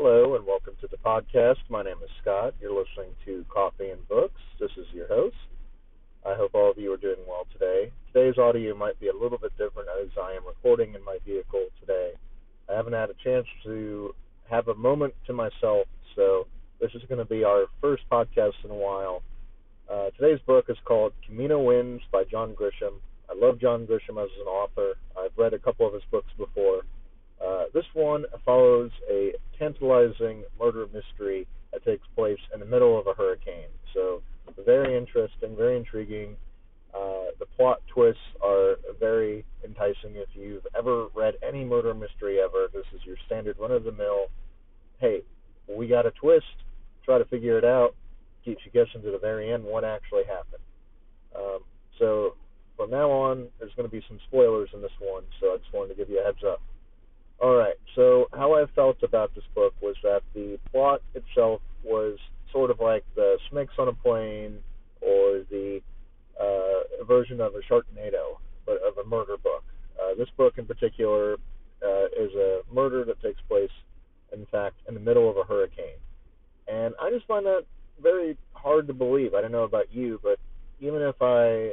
Hello and welcome to the podcast. My name is Scott. You're listening to Coffee and Books. This is your host. I hope all of you are doing well today. Today's audio might be a little bit different as I am recording in my vehicle today. I haven't had a chance to have a moment to myself, so this is going to be our first podcast in a while. Uh, today's book is called Camino Winds by John Grisham. I love John Grisham as an author. I've read a couple of his books before. This one follows a tantalizing murder mystery that takes place in the middle of a hurricane. So, very interesting, very intriguing. Uh, the plot twists are very enticing. If you've ever read any murder mystery ever, this is your standard run of the mill. Hey, we got a twist. Try to figure it out. Keeps you guessing to the very end what actually happened. Um, so, from now on, there's going to be some spoilers in this one, so I just wanted to give you a heads up. All right. So how I felt about this book was that the plot itself was sort of like the Snakes on a Plane or the uh, version of a Sharknado, but of a murder book. Uh, this book in particular uh, is a murder that takes place, in fact, in the middle of a hurricane, and I just find that very hard to believe. I don't know about you, but even if I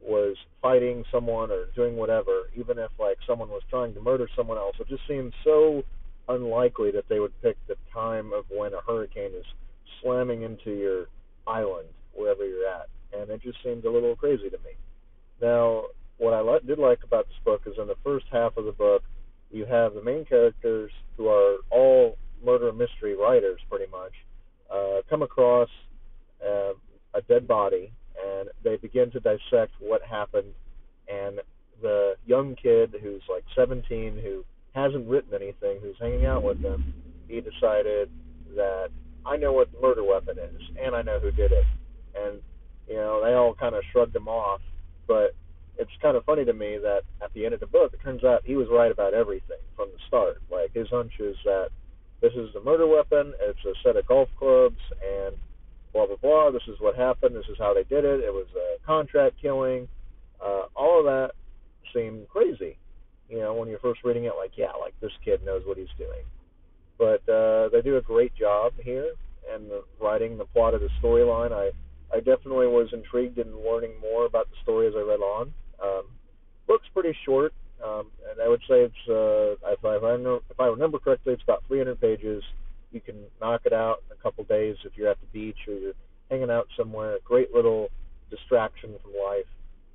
was fighting someone or doing whatever, even if like someone was trying to murder someone else, it just seems so unlikely that they would pick the time of when a hurricane is slamming into your island wherever you're at, and it just seemed a little crazy to me. Now, what I did like about this book is in the first half of the book, you have the main characters who are all murder mystery writers, pretty much, uh, come across uh, a dead body and they begin to dissect what happened. And the young kid who's like 17, who hasn't written anything, who's hanging out with them, he decided that I know what the murder weapon is, and I know who did it. And you know, they all kind of shrugged him off, but it's kind of funny to me that at the end of the book, it turns out he was right about everything from the start. Like his hunch is that this is the murder weapon. It's a set of golf clubs, and blah blah blah. This is what happened. This is how they did it. It was a contract killing. Uh, all of that seemed crazy. You know, when you're first reading it, like yeah, like this kid knows what he's doing. But uh, they do a great job here and the writing the plot of the storyline. I I definitely was intrigued in learning more about the story as I read on. Um, book's pretty short, um, and I would say it's uh, if I if I, if I remember correctly, it's about 300 pages you can knock it out in a couple days if you're at the beach or you're hanging out somewhere. Great little distraction from life.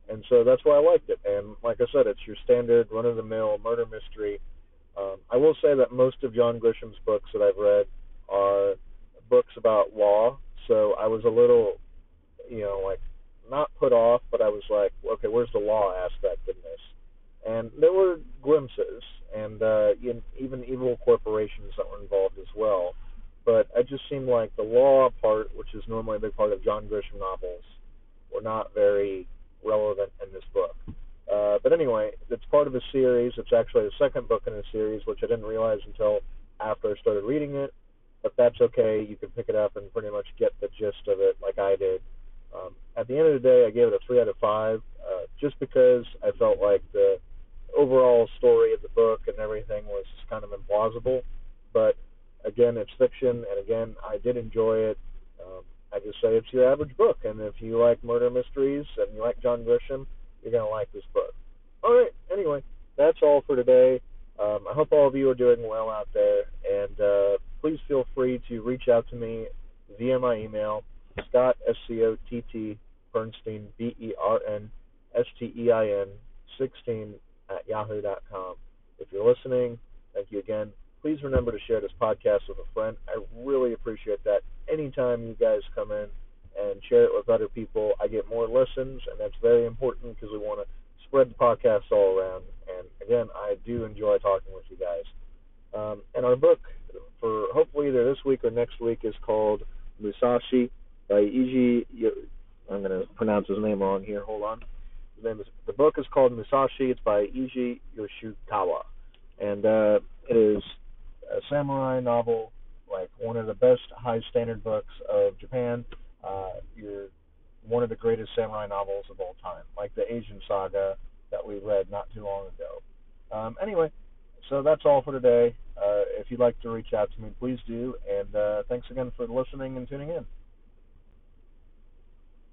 And so that's why I liked it. And like I said, it's your standard run of the mill murder mystery. Um, I will say that most of John Grisham's books that I've read are books about law. So I was a little, you know, like not put off, but I was like, okay, where's the law aspect in this? And there were glimpses, and uh, even evil corporations that were involved as well. But it just seemed like the law part, which is normally a big part of John Grisham novels, were not very relevant in this book. Uh, but anyway, it's part of a series. It's actually the second book in a series, which I didn't realize until after I started reading it. But that's okay. You can pick it up and pretty much get the gist of it, like I did. Um, at the end of the day, I gave it a three out of five, uh, just because I felt like the overall story of the book and everything was kind of implausible. But again, it's fiction, and again, I did enjoy it. Say it's your average book, and if you like murder mysteries and you like John Grisham, you're gonna like this book. All right. Anyway, that's all for today. Um, I hope all of you are doing well out there, and uh, please feel free to reach out to me via my email, Scott S C O T T Bernstein B E R N S T E I N 16 at yahoo.com. If you're listening, thank you again. Please remember to share this podcast with a friend. I really appreciate that. Anytime you guys come in and share it with other people, I get more listens, and that's very important because we want to spread the podcast all around. And again, I do enjoy talking with you guys. Um, and our book for hopefully either this week or next week is called Musashi by Iji. I'm going to pronounce his name wrong here. Hold on. His name is the book is called Musashi. It's by Iji Yoshikawa, and uh, it is a samurai novel, like one of the best high standard books of Japan. Uh, you're one of the greatest samurai novels of all time, like the Asian Saga that we read not too long ago. Um, anyway, so that's all for today. Uh, if you'd like to reach out to me, please do. And uh, thanks again for listening and tuning in.